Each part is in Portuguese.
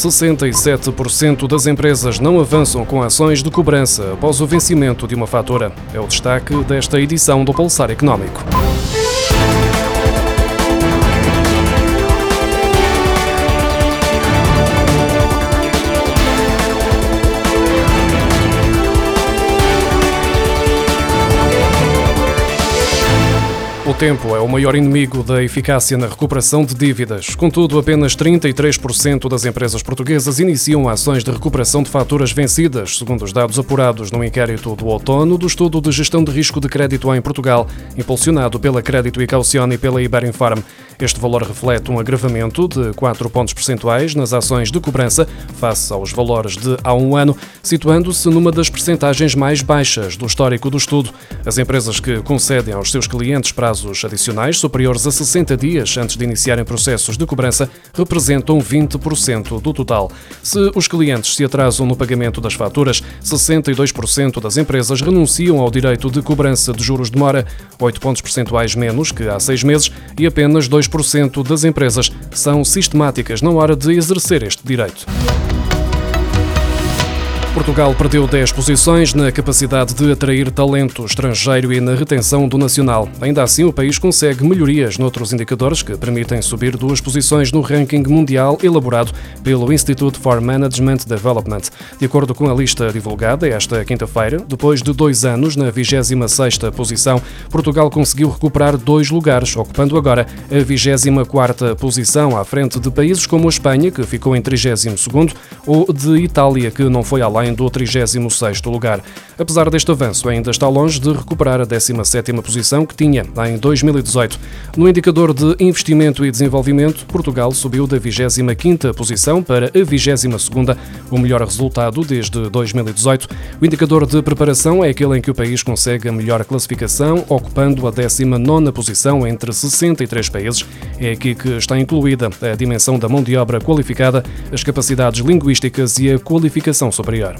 67% das empresas não avançam com ações de cobrança após o vencimento de uma fatura. É o destaque desta edição do Pulsar Económico. Tempo é o maior inimigo da eficácia na recuperação de dívidas. Contudo, apenas 33% das empresas portuguesas iniciam ações de recuperação de faturas vencidas, segundo os dados apurados no inquérito do outono do estudo de gestão de risco de crédito em Portugal, impulsionado pela Crédito e Caucione e pela Iberinfarm. Este valor reflete um agravamento de 4 pontos percentuais nas ações de cobrança face aos valores de há um ano, situando-se numa das percentagens mais baixas do histórico do estudo. As empresas que concedem aos seus clientes prazos adicionais superiores a 60 dias antes de iniciarem processos de cobrança representam 20% do total. Se os clientes se atrasam no pagamento das faturas, 62% das empresas renunciam ao direito de cobrança de juros de mora, 8 pontos percentuais menos que há seis meses, e apenas 2% das empresas são sistemáticas na hora de exercer este direito. Portugal perdeu 10 posições na capacidade de atrair talento estrangeiro e na retenção do nacional. Ainda assim, o país consegue melhorias noutros indicadores que permitem subir duas posições no ranking mundial elaborado pelo Institute for Management Development. De acordo com a lista divulgada esta quinta-feira, depois de dois anos na 26ª posição, Portugal conseguiu recuperar dois lugares, ocupando agora a 24ª posição à frente de países como a Espanha, que ficou em 32º, ou de Itália, que não foi além do 36º lugar. Apesar deste avanço, ainda está longe de recuperar a 17ª posição que tinha em 2018. No indicador de investimento e desenvolvimento, Portugal subiu da 25ª posição para a 22ª, o melhor resultado desde 2018. O indicador de preparação é aquele em que o país consegue a melhor classificação, ocupando a 19ª posição entre 63 países. É aqui que está incluída a dimensão da mão de obra qualificada, as capacidades linguísticas e a qualificação superior.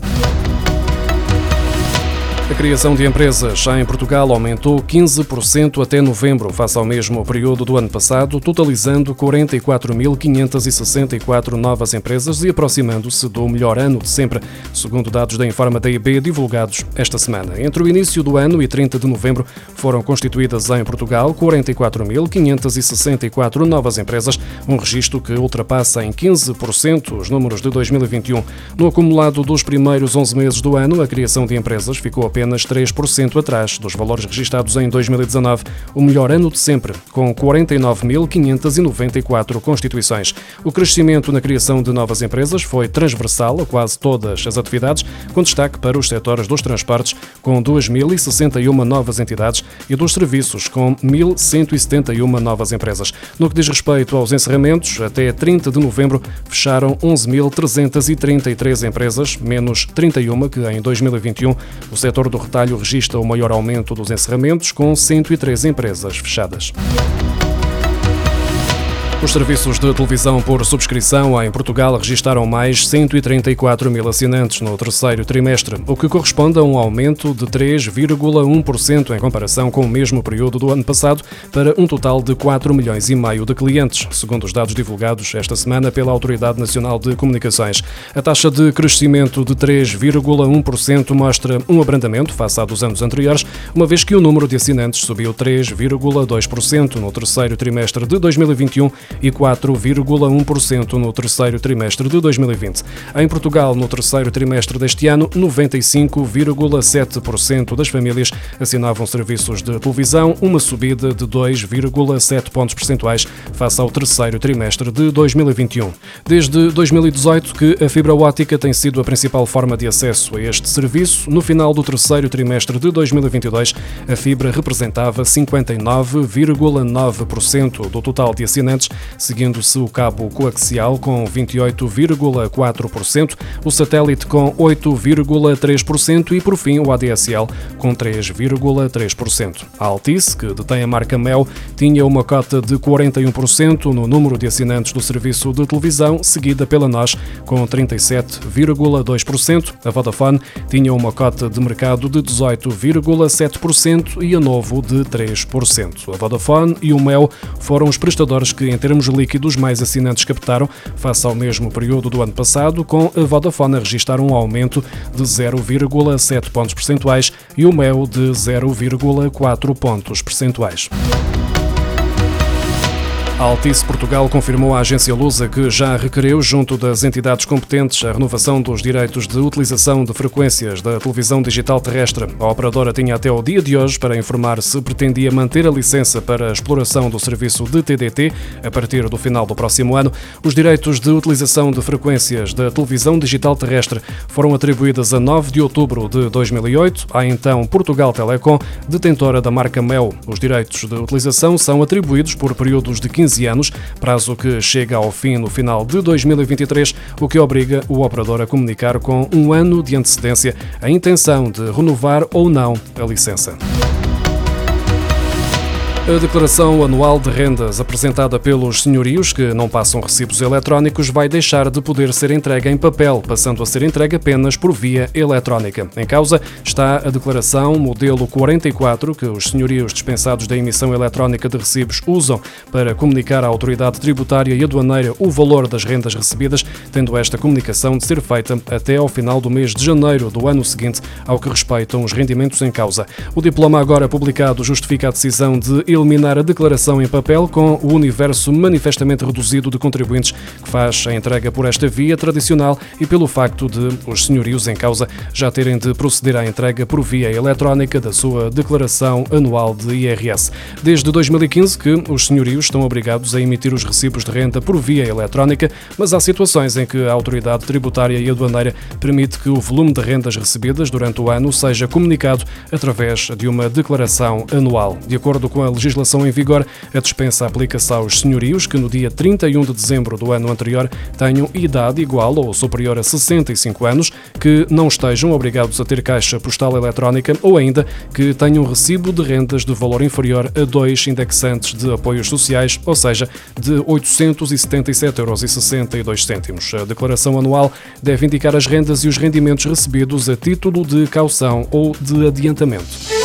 A criação de empresas em Portugal aumentou 15% até novembro, face ao mesmo período do ano passado, totalizando 44.564 novas empresas e aproximando-se do melhor ano de sempre, segundo dados da Informa da IB divulgados esta semana. Entre o início do ano e 30 de novembro, foram constituídas em Portugal 44.564 novas empresas, um registro que ultrapassa em 15% os números de 2021. No acumulado dos primeiros 11 meses do ano, a criação de empresas ficou apenas apenas 3% atrás dos valores registados em 2019, o melhor ano de sempre, com 49.594 constituições. O crescimento na criação de novas empresas foi transversal a quase todas as atividades, com destaque para os setores dos transportes, com 2.061 novas entidades, e dos serviços, com 1.171 novas empresas. No que diz respeito aos encerramentos, até 30 de novembro fecharam 11.333 empresas, menos 31 que em 2021. O setor do retalho registra o maior aumento dos encerramentos, com 103 empresas fechadas. Os serviços de televisão por subscrição em Portugal registaram mais 134 mil assinantes no terceiro trimestre, o que corresponde a um aumento de 3,1% em comparação com o mesmo período do ano passado, para um total de 4 milhões e meio de clientes, segundo os dados divulgados esta semana pela Autoridade Nacional de Comunicações. A taxa de crescimento de 3,1% mostra um abrandamento face a dos anos anteriores, uma vez que o número de assinantes subiu 3,2% no terceiro trimestre de 2021 e 4,1% no terceiro trimestre de 2020. Em Portugal, no terceiro trimestre deste ano, 95,7% das famílias assinavam serviços de televisão, uma subida de 2,7 pontos percentuais face ao terceiro trimestre de 2021. Desde 2018 que a fibra óptica tem sido a principal forma de acesso a este serviço, no final do terceiro trimestre de 2022, a fibra representava 59,9% do total de assinantes seguindo-se o cabo coaxial com 28,4%, o satélite com 8,3% e, por fim, o ADSL com 3,3%. A Altice, que detém a marca Mel, tinha uma cota de 41% no número de assinantes do serviço de televisão, seguida pela NOS com 37,2%. A Vodafone tinha uma cota de mercado de 18,7% e a Novo de 3%. A Vodafone e o Mel foram os prestadores que, em termos líquidos, mais assinantes captaram face ao mesmo período do ano passado, com a Vodafone a registrar um aumento de 0,7 pontos percentuais e o Mel de 0,4 pontos percentuais. A Altice Portugal confirmou à agência Lusa que já requereu, junto das entidades competentes, a renovação dos direitos de utilização de frequências da televisão digital terrestre. A operadora tinha até o dia de hoje para informar se pretendia manter a licença para a exploração do serviço de TDT a partir do final do próximo ano. Os direitos de utilização de frequências da televisão digital terrestre foram atribuídos a 9 de outubro de 2008 à então Portugal Telecom, detentora da marca Mel. Os direitos de utilização são atribuídos por períodos de 15 15 anos, prazo que chega ao fim no final de 2023, o que obriga o operador a comunicar com um ano de antecedência a intenção de renovar ou não a licença. A declaração anual de rendas apresentada pelos senhorios que não passam recibos eletrónicos vai deixar de poder ser entregue em papel, passando a ser entregue apenas por via eletrónica. Em causa está a declaração modelo 44 que os senhorios dispensados da emissão eletrónica de recibos usam para comunicar à autoridade tributária e aduaneira o valor das rendas recebidas, tendo esta comunicação de ser feita até ao final do mês de janeiro do ano seguinte, ao que respeitam os rendimentos em causa. O diploma agora publicado justifica a decisão de eliminar a declaração em papel com o universo manifestamente reduzido de contribuintes que faz a entrega por esta via tradicional e pelo facto de os senhorios em causa já terem de proceder à entrega por via eletrónica da sua declaração anual de IRS. Desde 2015 que os senhorios estão obrigados a emitir os recibos de renda por via eletrónica, mas há situações em que a autoridade tributária e aduaneira permite que o volume de rendas recebidas durante o ano seja comunicado através de uma declaração anual. De acordo com a legislação em vigor, a dispensa aplica-se aos senhorios que no dia 31 de dezembro do ano anterior tenham idade igual ou superior a 65 anos, que não estejam obrigados a ter caixa postal eletrónica ou ainda que tenham recibo de rendas de valor inferior a dois indexantes de apoios sociais, ou seja, de 877,62 euros. A declaração anual deve indicar as rendas e os rendimentos recebidos a título de caução ou de adiantamento.